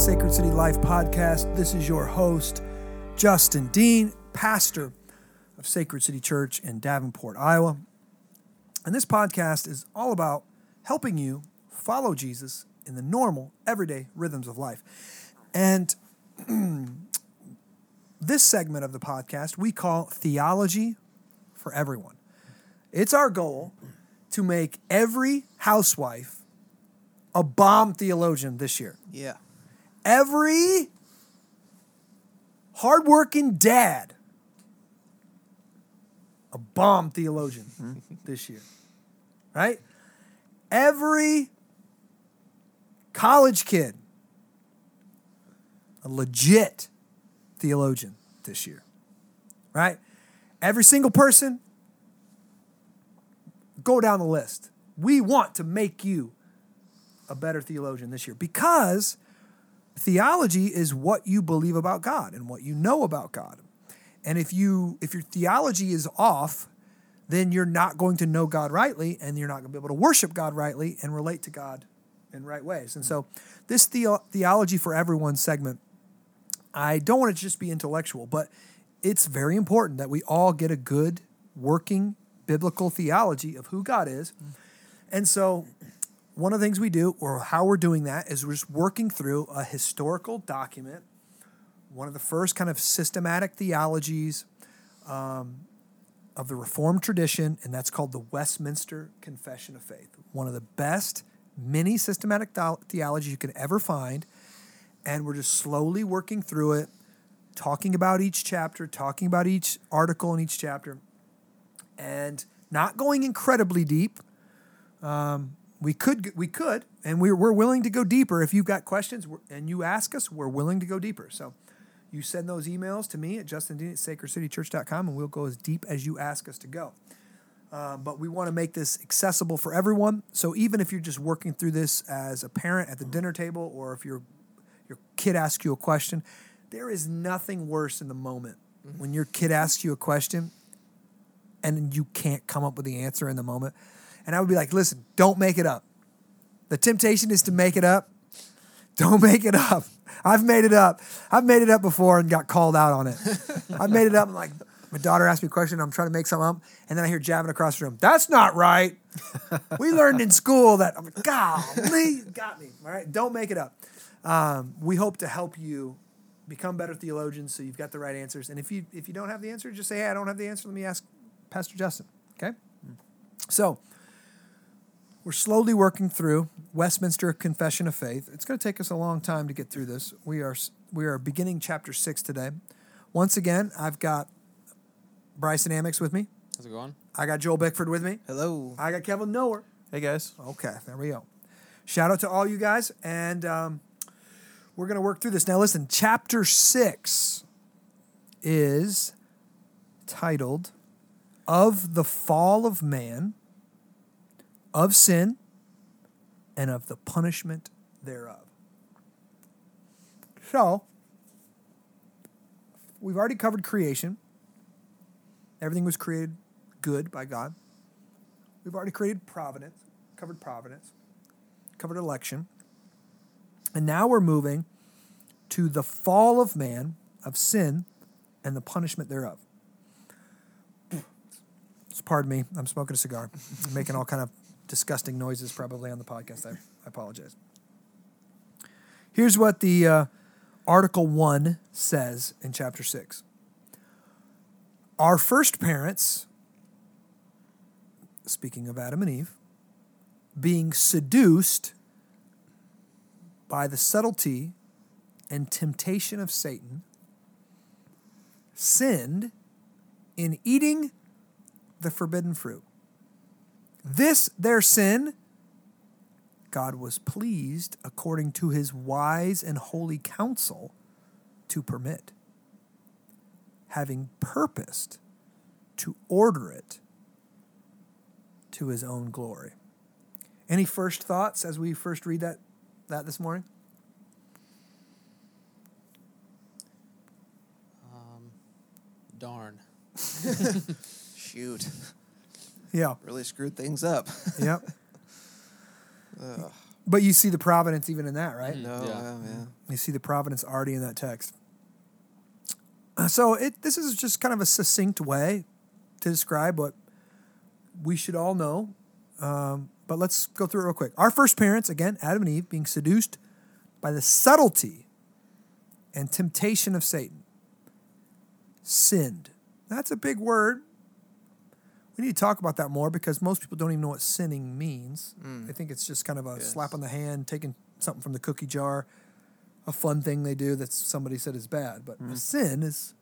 Sacred City Life Podcast. This is your host, Justin Dean, pastor of Sacred City Church in Davenport, Iowa. And this podcast is all about helping you follow Jesus in the normal, everyday rhythms of life. And this segment of the podcast we call Theology for Everyone. It's our goal to make every housewife a bomb theologian this year. Yeah. Every hardworking dad a bomb theologian this year. Right? Every college kid a legit theologian this year. Right? Every single person go down the list. We want to make you a better theologian this year because theology is what you believe about God and what you know about God. And if you if your theology is off, then you're not going to know God rightly and you're not going to be able to worship God rightly and relate to God in right ways. And so this the- theology for everyone segment I don't want it to just be intellectual, but it's very important that we all get a good working biblical theology of who God is. Mm. And so one of the things we do, or how we're doing that, is we're just working through a historical document, one of the first kind of systematic theologies um, of the Reformed tradition, and that's called the Westminster Confession of Faith. One of the best mini systematic theology you can ever find. And we're just slowly working through it, talking about each chapter, talking about each article in each chapter, and not going incredibly deep. Um, we could, we could, and we're, we're willing to go deeper. If you've got questions and you ask us, we're willing to go deeper. So you send those emails to me at justindean at sacredcitychurch.com, and we'll go as deep as you ask us to go. Uh, but we want to make this accessible for everyone. So even if you're just working through this as a parent at the dinner table, or if your your kid asks you a question, there is nothing worse in the moment when your kid asks you a question and you can't come up with the answer in the moment. And I would be like, listen, don't make it up. The temptation is to make it up. Don't make it up. I've made it up. I've made it up before and got called out on it. I've made it up. I'm like, my daughter asked me a question. I'm trying to make something up. And then I hear jabbing across the room. That's not right. we learned in school that. I'm like, golly, got me. All right. Don't make it up. Um, we hope to help you become better theologians so you've got the right answers. And if you if you don't have the answer, just say, hey, I don't have the answer. Let me ask Pastor Justin. Okay? So we're slowly working through Westminster Confession of Faith. It's going to take us a long time to get through this. We are we are beginning chapter six today. Once again, I've got Bryson Amex with me. How's it going? I got Joel Bickford with me. Hello. I got Kevin Noer. Hey guys. Okay, there we go. Shout out to all you guys, and um, we're going to work through this. Now, listen, chapter six is titled Of the Fall of Man, of Sin, and of the Punishment Thereof. So, we've already covered creation. Everything was created good by God. We've already created providence, covered providence, covered election. And now we're moving to the fall of man, of sin, and the punishment thereof. Pardon me, I'm smoking a cigar. Making all kind of disgusting noises probably on the podcast. I, I apologize. Here's what the uh, Article 1 says in chapter 6. Our first parents, speaking of Adam and Eve, being seduced by the subtlety and temptation of Satan, sinned in eating the forbidden fruit. This, their sin, God was pleased, according to his wise and holy counsel, to permit, having purposed to order it to his own glory. Any first thoughts as we first read that, that this morning? Um, darn. Shoot. Yeah. Really screwed things up. Yep. Ugh. But you see the providence even in that, right? No, Yeah. yeah, yeah. You see the providence already in that text. Uh, So it this is just kind of a succinct way to describe what we should all know. Um, but let's go through it real quick. Our first parents, again, Adam and Eve, being seduced by the subtlety and temptation of Satan, sinned. That's a big word. We need to talk about that more because most people don't even know what sinning means. Mm. They think it's just kind of a Yes. slap on the hand, taking something from the cookie jar, a fun thing they do that somebody said is bad. But a mm. sin is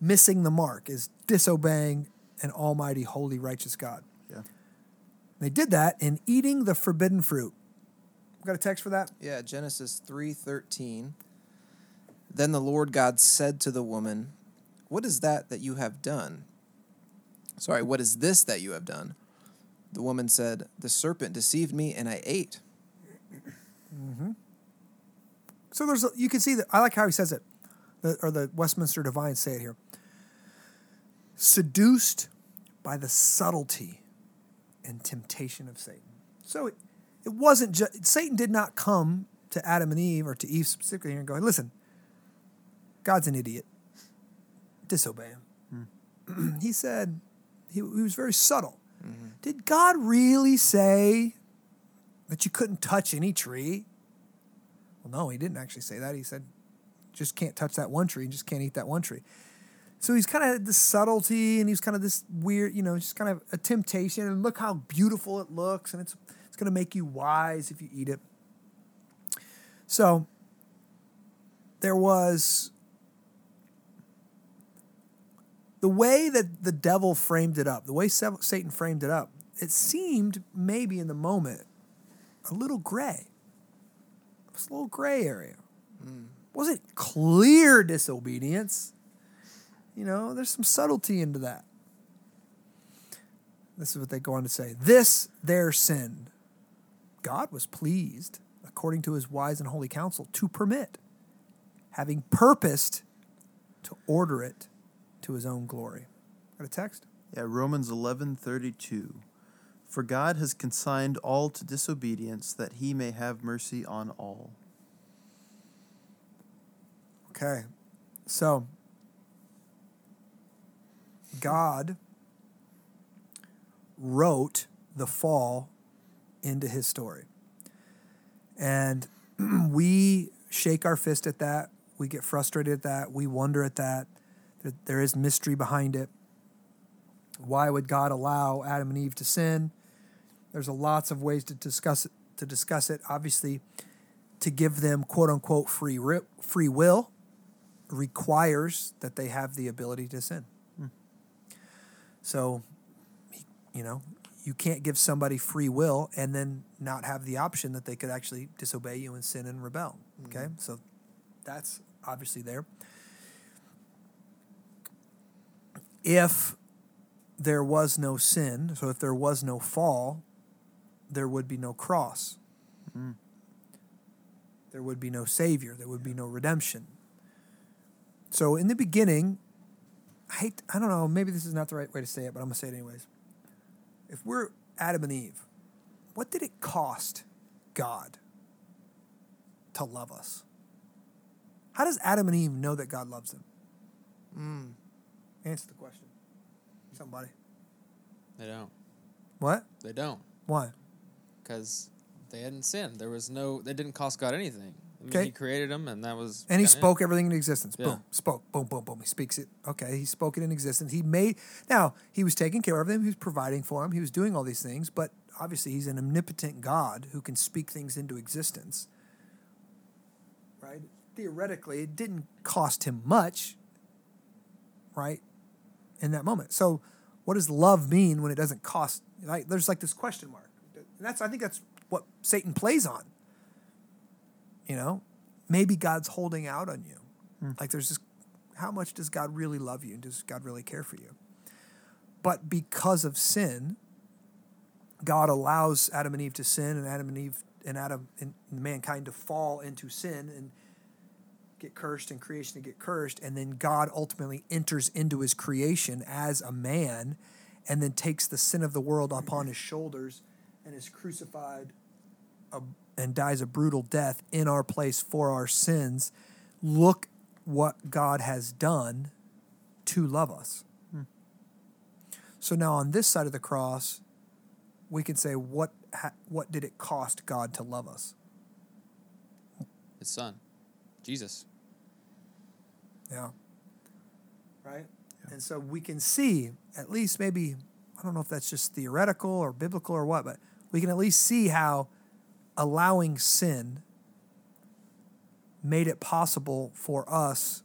missing the mark, is disobeying an almighty, holy, righteous God. Yeah. They did that in eating the forbidden fruit. Got a text for that? Yeah, Genesis 3:13. Then the Lord God said to the woman, "What is that that you have done?" Sorry, what is this that you have done? The woman said, "The serpent deceived me and I ate." Mm-hmm. So there's a, you can see that I like how he says it, the, or the Westminster Divines say it here. Seduced by the subtlety and temptation of Satan. So it, it wasn't just Satan did not come to Adam and Eve or to Eve specifically and go, listen, God's an idiot. Disobey him. Hmm. he said he, he was very subtle. Did God really say that you couldn't touch any tree? Well, no, he didn't actually say that. He said, just can't touch that one tree, just can't eat that one tree. So he's kind of this subtlety and he's kind of this weird, you know, just kind of a temptation. And look how beautiful it looks, and it's it's gonna make you wise if you eat it. So there was the way that the devil framed it up, the way Satan framed it up, it seemed maybe in the moment a little gray. It was a little gray area. Hmm. Wasn't clear disobedience. You know, there's some subtlety into that. This is what they go on to say. This their sin, God was pleased, according to his wise and holy counsel, to permit, having purposed to order it to his own glory. Got a text? Yeah, Romans 11:32. For God has consigned all to disobedience that he may have mercy on all. Okay. So, God wrote the fall into his story. And we shake our fist at that. We get frustrated at that. We wonder at that. There- There is mystery behind it. Why would God allow Adam and Eve to sin? There's a lots of ways to discuss it. To discuss it, obviously, to give them quote unquote free free will requires that they have the ability to sin. Hmm. So, you know, you can't give somebody free will and then not have the option that they could actually disobey you and sin and rebel. Okay, hmm. so that's obviously there. If there was no sin, so if there was no fall, there would be no cross. There would be no savior. There would be no redemption. So in the beginning, I hate, I don't know, maybe this is not the right way to say it, but I'm going to say it anyways. If we're Adam and Eve, what did it cost God to love us? How does Adam and Eve know that God loves them? Hmm. Answer the question. Somebody. They don't. What? They don't. Why? Because they hadn't sinned. There was no. They didn't cost God anything. I mean, Okay. He created them, and that was. And he kinda it. spoke everything into existence. Yeah. Boom. Spoke. Boom, boom, boom. He speaks it. Okay. He spoke it in existence. He made. Now, he was taking care of them. He was providing for them. He was doing all these things. But obviously, he's an omnipotent God who can speak things into existence. Right? Theoretically, it didn't cost him much. Right? In that moment. So, what does love mean when it doesn't cost? Like, there's like this question mark. And that's, I think that's what Satan plays on you know maybe god's holding out on you hmm. like there's this how much does god really love you and does god really care for you but because of sin god allows adam and eve to sin and adam and eve and adam and mankind to fall into sin and get cursed and creation to get cursed and then god ultimately enters into his creation as a man and then takes the sin of the world upon his shoulders and is crucified and dies a brutal death in our place for our sins, look what God has done to love us. So now on this side of the cross, we can say, what, ha- what did it cost God to love us? His son, Jesus. Yeah. Right? And so we can see, at least maybe, I don't know if that's just theoretical or biblical or what, but we can at least see how allowing sin made it possible for us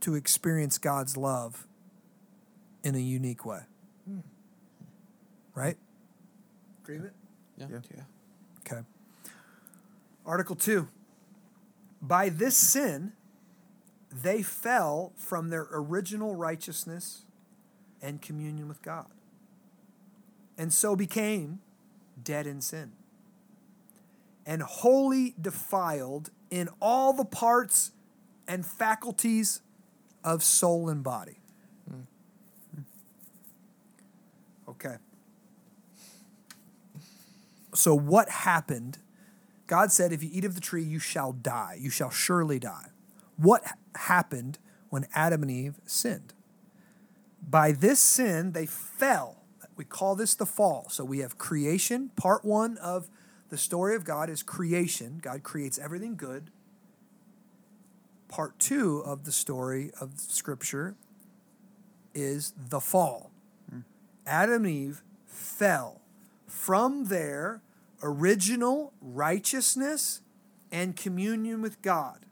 to experience God's love in a unique way. Hmm. Right? Agree with it? Yeah. Yeah. Yeah. Okay. Article 2. By this sin, they fell from their original righteousness and communion with God, and so became dead in sin, and wholly defiled in all the parts and faculties of soul and body. Hmm. Okay. So, what happened? God said, If you eat of the tree, you shall die. You shall surely die. What happened when Adam and Eve sinned? By this sin, they fell. We call this the fall. So, we have creation. Part one of the story of God is creation. God creates everything good. Part two of the story of Scripture is the fall. Adam and Eve fell from their original righteousness and communion with God.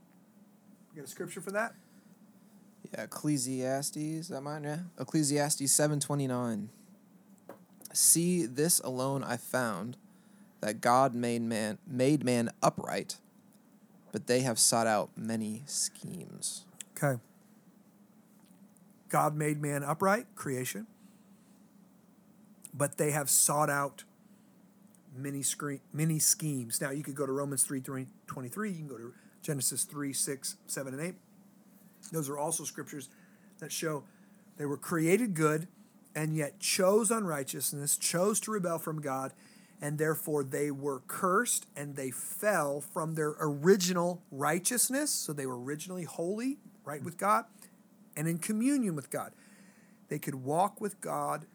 You got a scripture for that? Yeah, Ecclesiastes, is that mine? Yeah. Ecclesiastes seven twenty nine. See this alone I found, that God made man made man upright, but they have sought out many schemes. Okay. God made man upright, creation, but they have sought out many screen, many schemes. Now you could go to Romans 3, 23, you can go to Genesis 3, 6, 7, and 8. Those are also scriptures that show they were created good and yet chose unrighteousness, chose to rebel from God, and therefore they were cursed and they fell from their original righteousness. So they were originally holy, right with God, and in communion with God. They could walk with God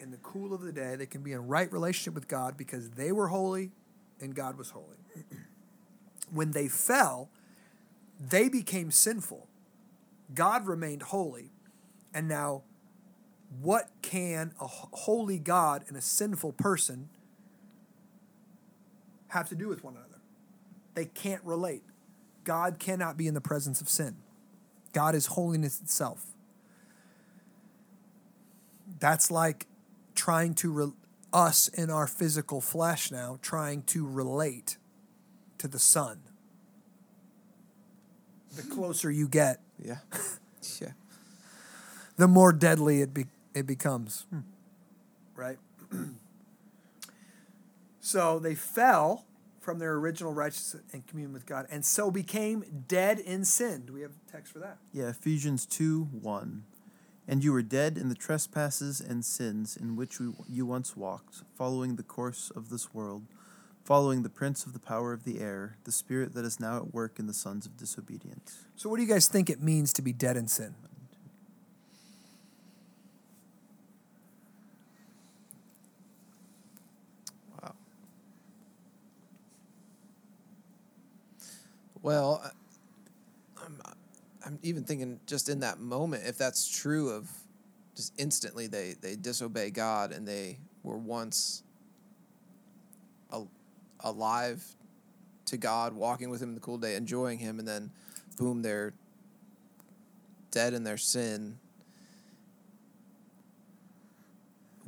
in the cool of the day. They can be in right relationship with God because they were holy and God was holy. When they fell, they became sinful. God remained holy. And now, what can a holy God and a sinful person have to do with one another? They can't relate. God cannot be in the presence of sin. God is holiness itself. That's like trying to re- us in our physical flesh now trying to relate to the sun. The closer you get, Yeah. yeah. the more deadly it be- it becomes. Hmm. Right? so they fell from their original righteousness and communion with God and so became dead in sin. Do we have text for that? Yeah, Ephesians 2 1. And you were dead in the trespasses and sins in which we, you once walked, following the course of this world, following the prince of the power of the air, the spirit that is now at work in the sons of disobedience. So what do you guys think it means to be dead in sin? Wow. Well, I- I'm, I'm even thinking just in that moment, if that's true of just instantly they, they disobey God and they were once al- alive to God, walking with Him in the cool day, enjoying Him, and then boom, they're dead in their sin.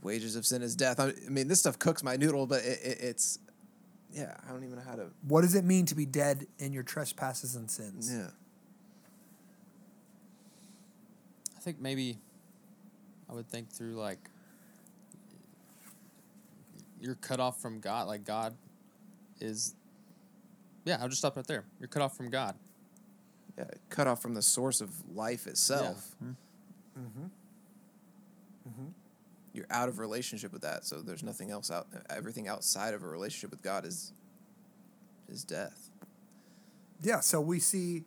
Wages of sin is death. I I mean, this stuff cooks my noodle, but it, it, it's, yeah, I don't even know how to. What does it mean to be dead in your trespasses and sins? Yeah. I think maybe I would think through like you're cut off from God. Like God is. Yeah, I'll just stop right there. You're cut off from God. Yeah, cut off from the source of life itself. Mm-hmm. Mm-hmm. You're out of relationship with that, so there's nothing else out. Everything outside of a relationship with God is is death. Yeah, so we see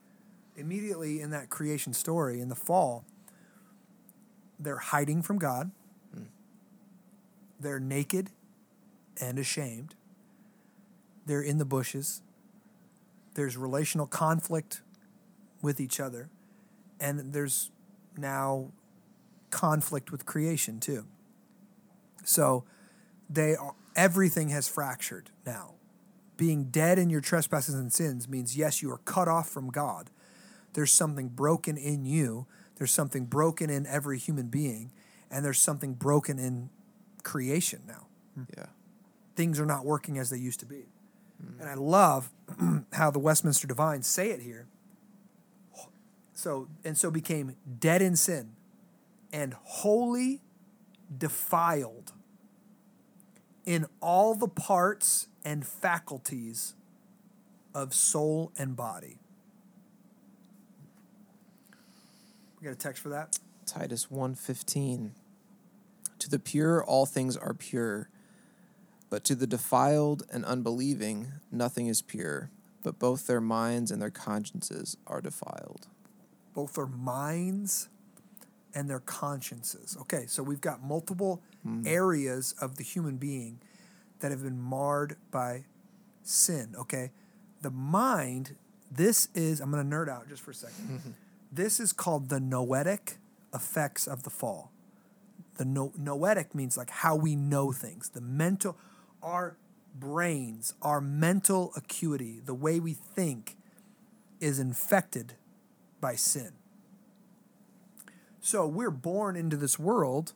immediately in that creation story in the fall, they're hiding from God. They're naked and ashamed. They're in the bushes. There's relational conflict with each other. And there's now conflict with creation too. So they are, everything has fractured now. Being dead in your trespasses and sins means yes, you are cut off from God. There's something broken in you. There's something broken in every human being, and there's something broken in creation now. Yeah. Things are not working as they used to be. And I love how the Westminster Divines say it here. So and so became dead in sin and wholly defiled in all the parts and faculties of soul and body. We got a text for that? Titus 1:15 To the pure all things are pure but to the defiled and unbelieving nothing is pure but both their minds and their consciences are defiled. both their minds and their consciences. Okay, so we've got multiple mm-hmm. areas of the human being that have been marred by sin. Okay, the mind, this is, I'm going to nerd out just for a second. Mm-hmm. this is called the noetic effects of the fall. The no, noetic means like how we know things, the mental, our brains, our mental acuity, the way we think is infected by sin. So we're born into this world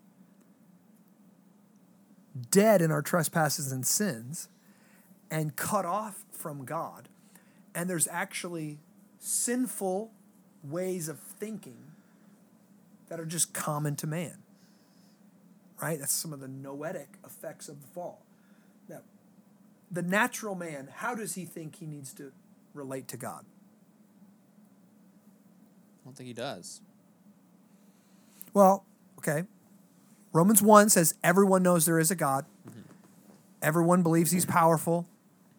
dead in our trespasses and sins and cut off from God. And there's actually sinful ways of thinking that are just common to man. Right? That's some of the noetic effects of the fall. The natural man, how does he think he needs to relate to God? I don't think he does. Well, okay. Romans 1 says everyone knows there is a God. Mm-hmm. Everyone believes he's powerful,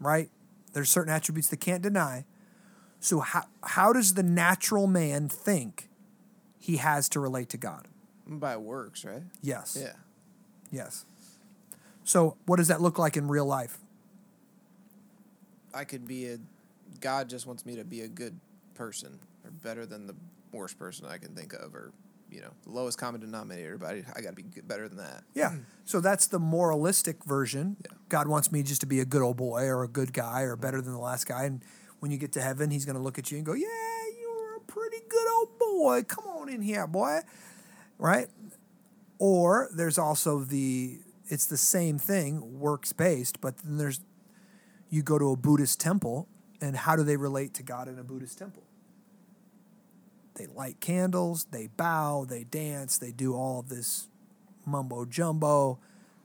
right? There's certain attributes they can't deny. So how how does the natural man think he has to relate to God? By works, right? Yes. Yeah. Yes. So what does that look like in real life? I could be a God just wants me to be a good person or better than the worst person I can think of or you know, the lowest common denominator, but I, I got to be good, better than that. Yeah. So that's the moralistic version. Yeah. God wants me just to be a good old boy or a good guy or better than the last guy. And when you get to heaven, he's going to look at you and go, Yeah, you're a pretty good old boy. Come on in here, boy. Right? Or there's also the, it's the same thing, works based, but then there's, you go to a Buddhist temple, and how do they relate to God in a Buddhist temple? They light candles, they bow, they dance, they do all of this mumbo jumbo.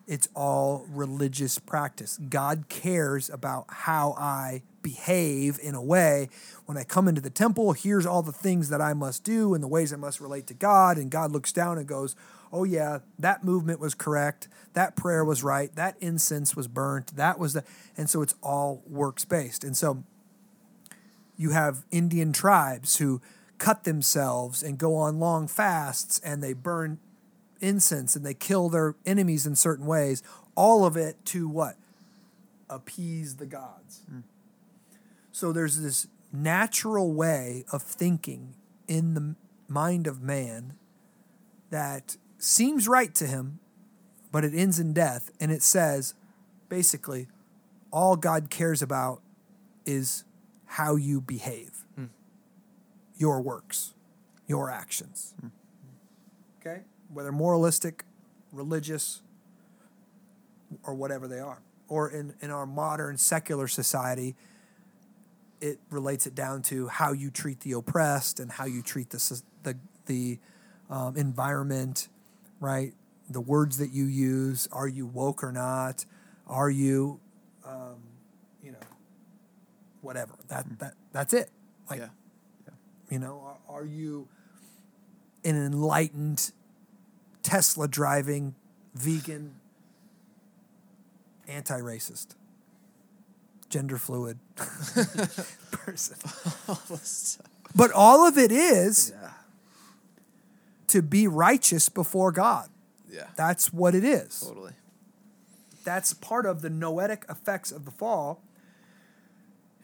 It's all religious practice. God cares about how I behave in a way. When I come into the temple, here's all the things that I must do and the ways I must relate to God. And God looks down and goes, Oh, yeah, that movement was correct. That prayer was right. That incense was burnt. That was the. And so it's all works based. And so you have Indian tribes who cut themselves and go on long fasts and they burn incense and they kill their enemies in certain ways. All of it to what? Appease the gods. Hmm. So there's this natural way of thinking in the mind of man that seems right to him, but it ends in death. And it says basically, all God cares about is how you behave, your works, your actions. Okay? Whether moralistic, religious, or whatever they are. Or in, in our modern secular society, it relates it down to how you treat the oppressed and how you treat the the the um, environment, right? The words that you use. Are you woke or not? Are you, um, you know, whatever. That that that's it. Like, Yeah. you know, are, are you an enlightened Tesla driving vegan anti-racist? gender fluid person. All. But all of it is Yeah. To be righteous before God. Yeah. That's what it is. Totally. That's part of the noetic effects of the fall.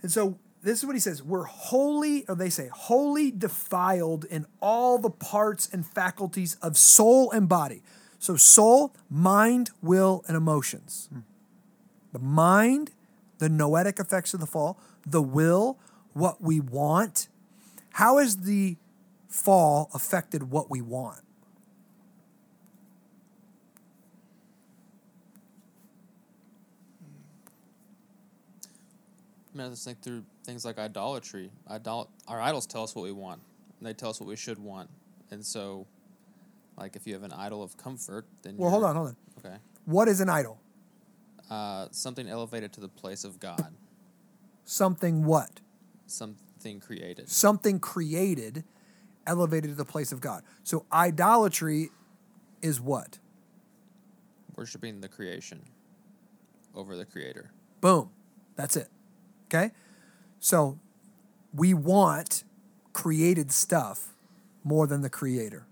And so this is what he says we're wholly, or they say, wholly defiled in all the parts and faculties of soul and body. So, soul, mind, will, and emotions. The mind, the noetic effects of the fall, the will, what we want. How is the fall affected what we want? I mean, I just think through things like idolatry. Idol- our idols tell us what we want. And they tell us what we should want. And so, like, if you have an idol of comfort, then Well, hold on, hold on. Okay, What is an idol? uh, something elevated to the place of God, Something what? something created. something created elevated to the place of God. So idolatry is what? Worshiping the creation over the Creator. Boom. That's it. Okay? So we want created stuff more than the creator.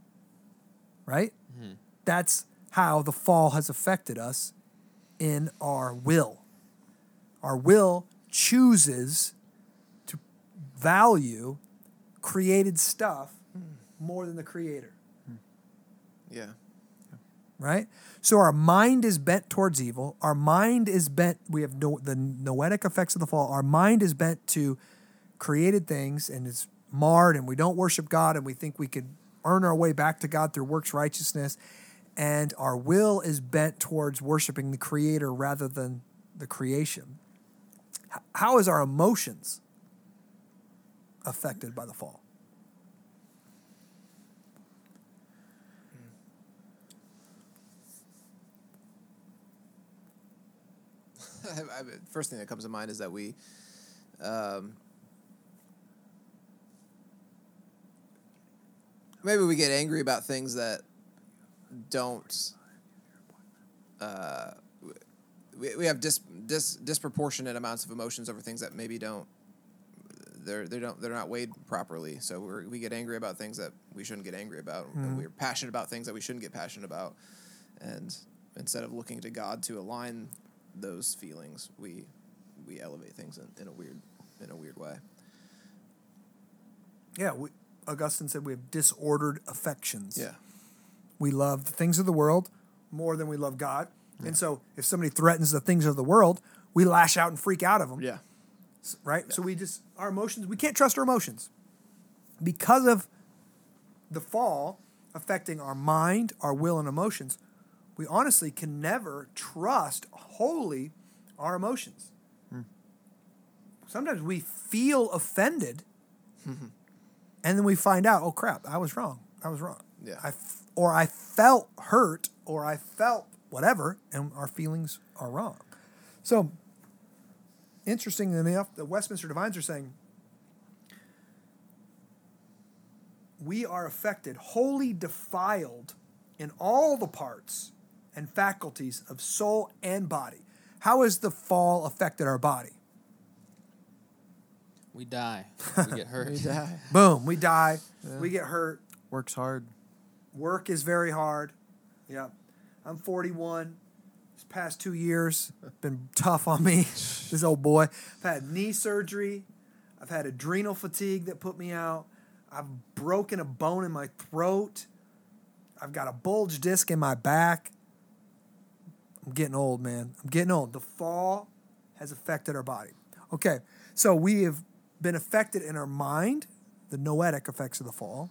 Right? Mm-hmm. That's how the fall has affected us in our will. Our will chooses to value created stuff more than the creator. Hmm. Yeah. right? So our mind is bent towards evil. Our mind is bent. We have no, the noetic effects of the fall. Our mind is bent to created things and is marred, and we don't worship God, and we think we could earn our way back to God through works righteousness. And our will is bent towards worshiping the Creator rather than the creation. How is our emotions affected by the fall? I, I, first thing that comes to mind is that we, um, maybe we get angry about things that don't. Uh, we, we have dis, dis, disproportionate amounts of emotions over things that maybe don't. They're they don't they're not weighed properly. So we we get angry about things that we shouldn't get angry about. And we're passionate about things that we shouldn't get passionate about. And instead of looking to God to align those feelings, we we elevate things in, in a weird in a weird way. Yeah, we, Augustine said we have disordered affections. Yeah. We love the things of the world more than we love God. And so if somebody threatens the things of the world, we lash out and freak out of them. Yeah. Right? So we just, our emotions, we can't trust our emotions. Because of the fall affecting our mind, our will, and emotions, we honestly can never trust wholly our emotions. Hmm. Sometimes we feel offended mm-hmm. and then we find out, oh crap, I was wrong. I was wrong. Yeah. I f- or I felt hurt or I felt whatever, and our feelings are wrong. So, interestingly enough, the Westminster Divines are saying we are affected, wholly defiled in all the parts and faculties of soul and body. How has the fall affected our body? We die. We get hurt. We die. Boom, we die, we get hurt, Works hard. Work is very hard. Yeah. I'm 41. This past two years been tough on me. this old boy. I've had knee surgery. I've had adrenal fatigue that put me out. I've broken a bone in my throat. I've got a bulge disc in my back. I'm getting old, man. I'm getting old. The fall has affected our body. Okay, so we have been affected in our mind, the noetic effects of the fall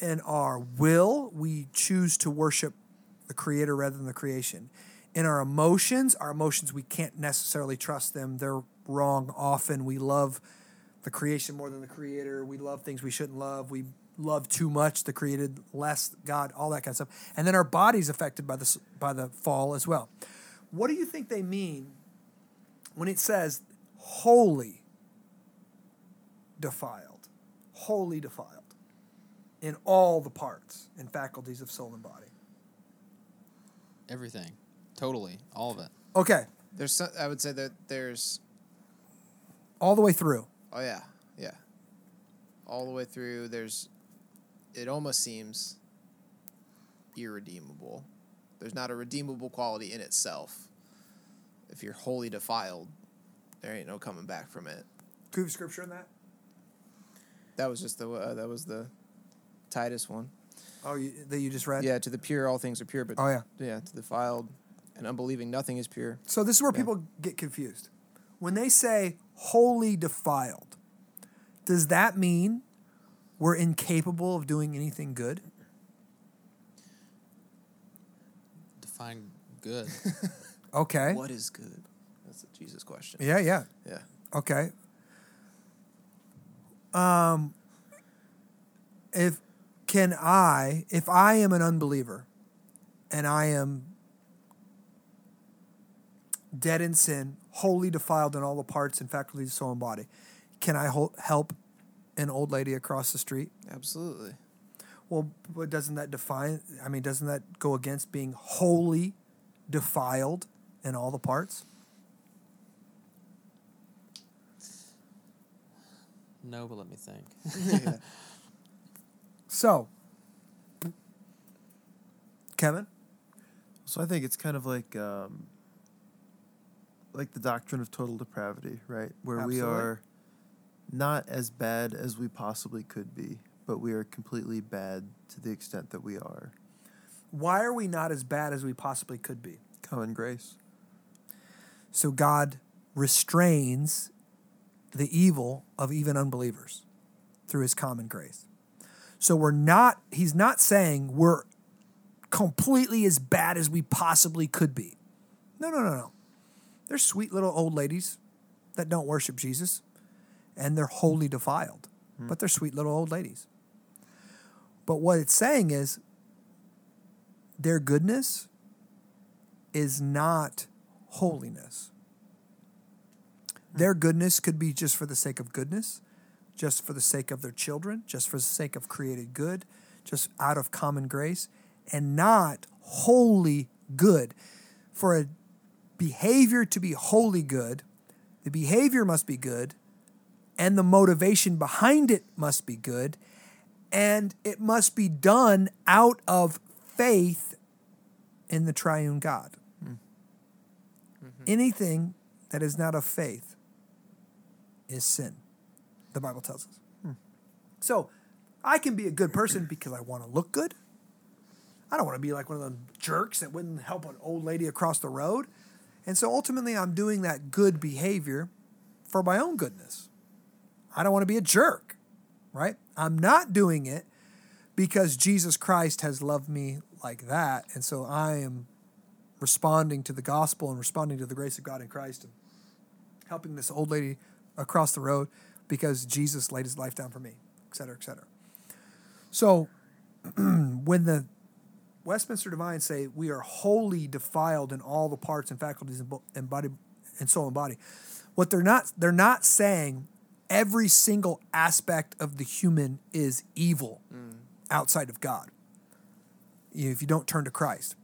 in our will, we choose to worship the creator rather than the creation. In our emotions, our emotions, we can't necessarily trust them. They're wrong often. We love the creation more than the creator. We love things we shouldn't love. We love too much the created, less God, all that kind of stuff. And then our body's affected by this by the fall as well. What do you think they mean when it says wholly defiled? Wholly defiled in all the parts and faculties of soul and body. Everything. Totally. All of it. Okay. There's I would say that there's all the way through. Oh yeah, yeah. All the way through, there's. It almost seems irredeemable. There's not a redeemable quality in itself. If you're wholly defiled, there ain't no coming back from it. Do you have scripture in that? That was just the uh, that was the Titus one. Oh, you, that you just read? Yeah, to the pure, all things are pure, but Oh, yeah. yeah, to the defiled and unbelieving, nothing is pure. So this is where Yeah. people get confused. When they say wholly defiled, does that mean we're incapable of doing anything good? Define good. Okay. What is good? That's a Jesus question. Yeah, yeah. Yeah. Okay. Um if can I if I am an unbeliever and I am dead in sin, wholly defiled in all the parts and faculties of soul and body, can I help an old lady across the street? Absolutely. Well, but doesn't that define? I mean, doesn't that go against being wholly defiled in all the parts? no, but let me think. yeah. So, Kevin, So I think it's kind of like um, like the doctrine of total depravity, right? Where we are not as bad as we possibly could be, but we are completely bad to the extent that we are. why are we not as bad as we possibly could be? Common grace. So God restrains the evil of even unbelievers through his common grace. So we're not, he's not saying we're completely as bad as we possibly could be. No, no, no, no. There's sweet little old ladies that don't worship Jesus and they're wholly defiled, hmm. but they're sweet little old ladies. But what it's saying is their goodness is not holiness. Their goodness could be just for the sake of goodness, just for the sake of their children, just for the sake of created good, just out of common grace, and not wholly good. For a behavior to be wholly good, the behavior must be good, and the motivation behind it must be good, and it must be done out of faith in the triune God. Mm-hmm. Anything that is not of faith is sin, the Bible tells us. Hmm. So I can be a good person because I want to look good. I don't want to be like one of them jerks that wouldn't help an old lady across the road. And so ultimately, I'm doing that good behavior for my own goodness. I don't want to be a jerk, right? I'm not doing it because Jesus Christ has loved me like that. And so I am responding to the gospel and responding to the grace of God in Christ and helping this old lady across the road because Jesus laid his life down for me, et cetera, et cetera. So when the Westminster Divines say we are wholly defiled in all the parts and faculties and, bo- and body and soul and body, what they're not they're not saying every single aspect of the human is evil mm. outside of God. If you don't turn to Christ,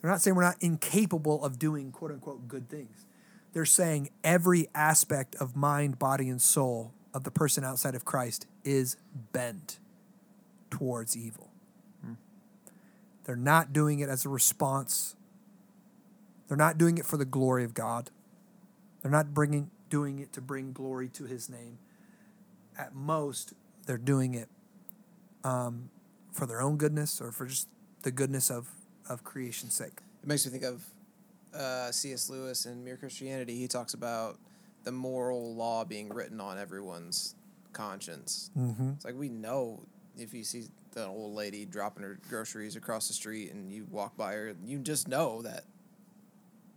they're not saying we're not incapable of doing quote unquote good things. They're saying every aspect of mind, body, and soul of the person outside of Christ is bent towards evil. Hmm. They're not doing it as a response. They're not doing it for the glory of God. They're not bringing doing it to bring glory to His name. At most, they're doing it um, for their own goodness or for just the goodness of of creation's sake. It makes me think of uh, C.S. Lewis in Mere Christianity. He talks about the moral law being written on everyone's conscience. Mm-hmm. It's like we know if you see the old lady dropping her groceries across the street and you walk by her, you just know that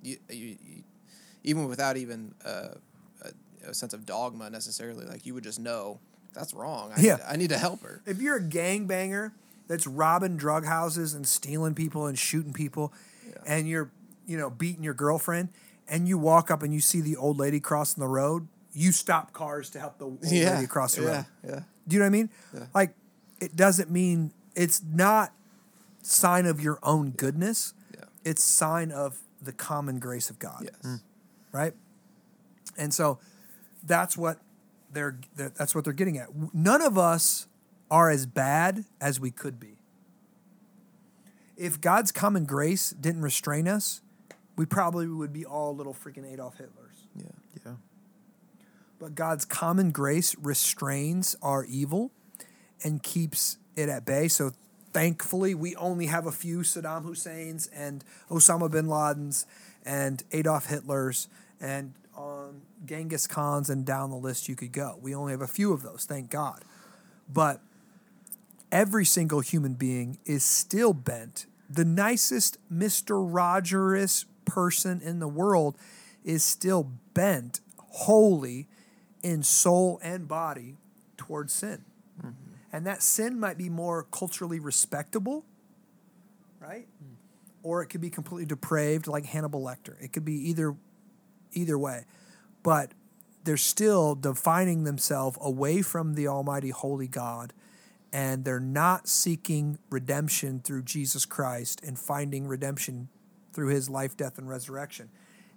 you, you, you even without even uh, a, sense of dogma necessarily, like you would just know that's wrong. I, Yeah. need, I need to help her. If you're a gangbanger that's robbing drug houses and stealing people and shooting people, and you're, you know, beating your girlfriend, and you walk up and you see the old lady crossing the road, you stop cars to help the old lady across the yeah, road. yeah. Do you know what I mean? Yeah. Like, it doesn't mean it's not sign of your own goodness. Yeah. It's sign of the common grace of God Yes. Hmm. right? And so that's what they're that's what they're getting at. None of us are as bad as we could be. If God's common grace didn't restrain us, we probably would be all little freaking Adolf Hitlers. Yeah. Yeah. But God's common grace restrains our evil and keeps it at bay. So thankfully, we only have a few Saddam Husseins and Osama bin Ladens and Adolf Hitlers and um, Genghis Khans and down the list you could go. We only have a few of those, thank God. But every single human being is still bent. The nicest Mr. Rogerous person in the world is still bent wholly in soul and body towards sin. And that sin might be more culturally respectable, right? Or it could be completely depraved like Hannibal Lecter. It could be either either way. But they're still defining themselves away from the Almighty Holy God and they're not seeking redemption through Jesus Christ and finding redemption through his life, death, and resurrection.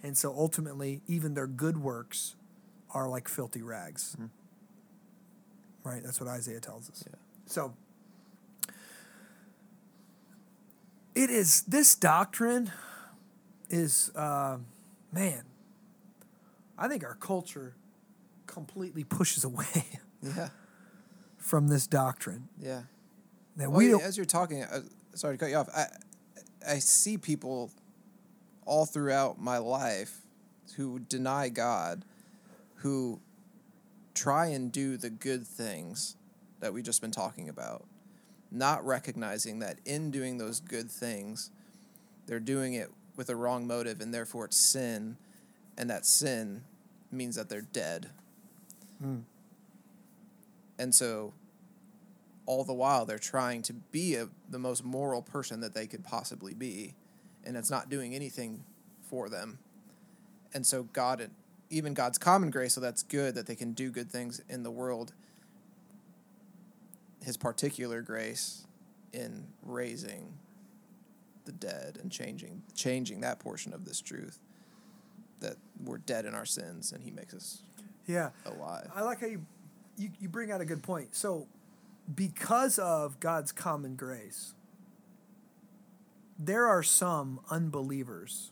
And so ultimately, even their good works are like filthy rags. Right? That's what Isaiah tells us. Yeah. So it is this doctrine is uh, man, I think our culture completely pushes away Yeah. from this doctrine. Yeah. That Well, we don't, as you're talking, uh, sorry to cut you off. I I see people all throughout my life who deny God, who try and do the good things that we've just been talking about, not recognizing that in doing those good things, they're doing it with a wrong motive, and therefore it's sin, and that sin means that they're dead. Hmm. And so all the while they're trying to be a, the most moral person that they could possibly be and it's not doing anything for them. And so god even god's common grace so that's good that they can do good things in the world his particular grace in raising the dead and changing changing that portion of this truth that we're dead in our sins and he makes us yeah. alive I like how you, you you bring out a good point. So, because of God's common grace, there are some unbelievers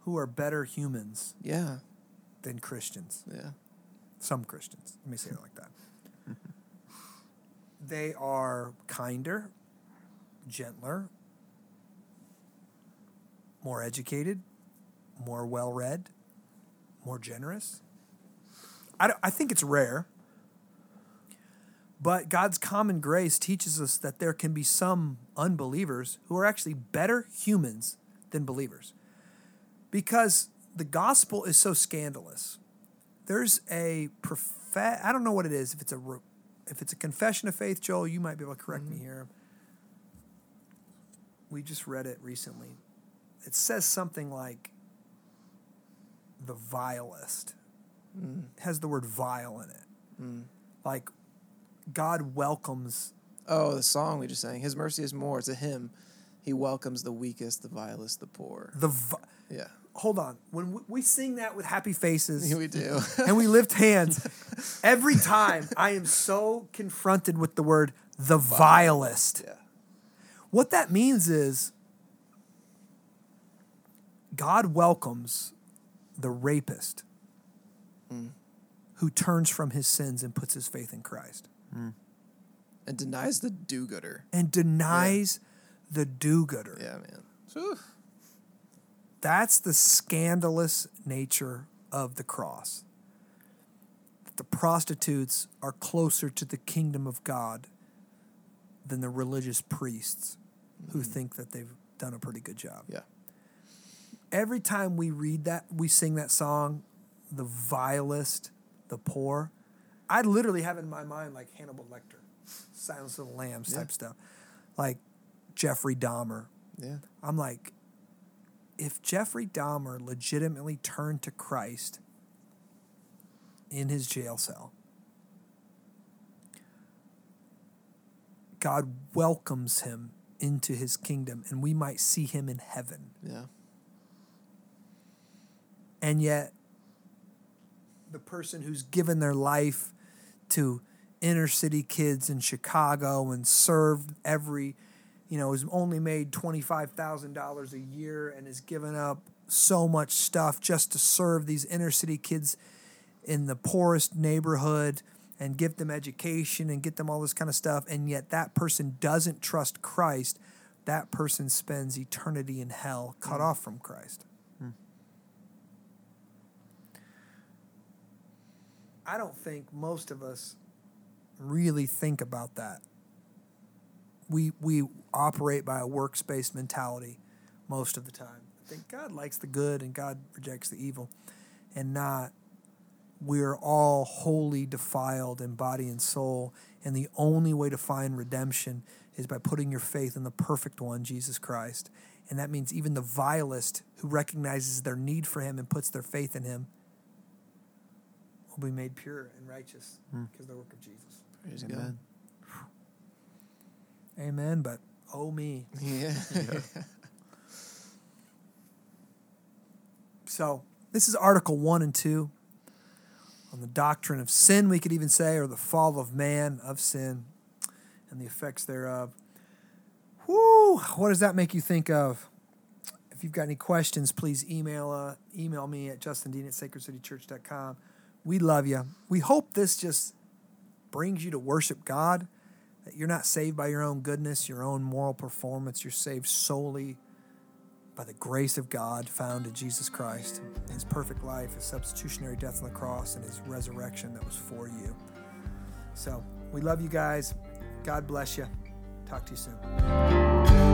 who are better humans yeah than Christians. yeah Some Christians. Let me say it like that. they are kinder, gentler, more educated, more well read, more generous. I, don't- I think it's rare. But God's common grace teaches us that there can be some unbelievers who are actually better humans than believers. Because the gospel is so scandalous. There's a prof- I don't know what it is if it's a re- if it's a confession of faith, Joel, you might be able to correct me mm-hmm. here. We just read it recently. It says something like the vilest. It has the word vile in it. Mm. Like God welcomes Oh, the song we just sang. His mercy is more. It's a hymn. He welcomes the weakest, the vilest, the poor. the vi- Yeah. hold on. When we, we sing that with happy faces we do. and we lift hands, every time I am so confronted with the word the vilest. yeah. What that means is God welcomes the rapist who turns from his sins and puts his faith in Christ hmm. And denies the do gooder. and denies the do gooder. Yeah, man. Whew. That's the scandalous nature of the cross. The prostitutes are closer to the kingdom of God than the religious priests who hmm. think that they've done a pretty good job. Yeah. Every time we read that, we sing that song, the vilest, the poor, I literally have in my mind like Hannibal Lecter, Silence of the Lambs type Yeah. stuff, like Jeffrey Dahmer, Yeah. I'm like, if Jeffrey Dahmer legitimately turned to Christ in his jail cell, God welcomes him into his kingdom and we might see him in heaven. Yeah. And yet the person who's given their life to inner city kids in Chicago and served every, you know, has only made $25,000 a year and has given up so much stuff just to serve these inner city kids in the poorest neighborhood and give them education and get them all this kind of stuff. And yet that person doesn't trust Christ. That person spends eternity in hell, cut mm. off from Christ. I don't think most of us really think about that. We we operate by a works based mentality most of the time. I think God likes the good and God rejects the evil, and not we're all wholly defiled in body and soul, and the only way to find redemption is by putting your faith in the perfect one, Jesus Christ. And that means even the vilest who recognizes their need for him and puts their faith in him will be made pure and righteous because of the work of Jesus. Praise Amen. Amen. But oh me. God. Yeah. So this is Article one and two on the doctrine of sin, we could even say, or the fall of man of sin and the effects thereof. Whoo! What does that make you think of? If you've got any questions, please email uh, email me at justindean at sacredcitychurch.com. We love you. We hope this just brings you to worship God, that you're not saved by your own goodness, your own moral performance. You're saved solely by the grace of God found in Jesus Christ, his perfect life, his substitutionary death on the cross, and his resurrection that was for you. So we love you guys. God bless you. Talk to you soon.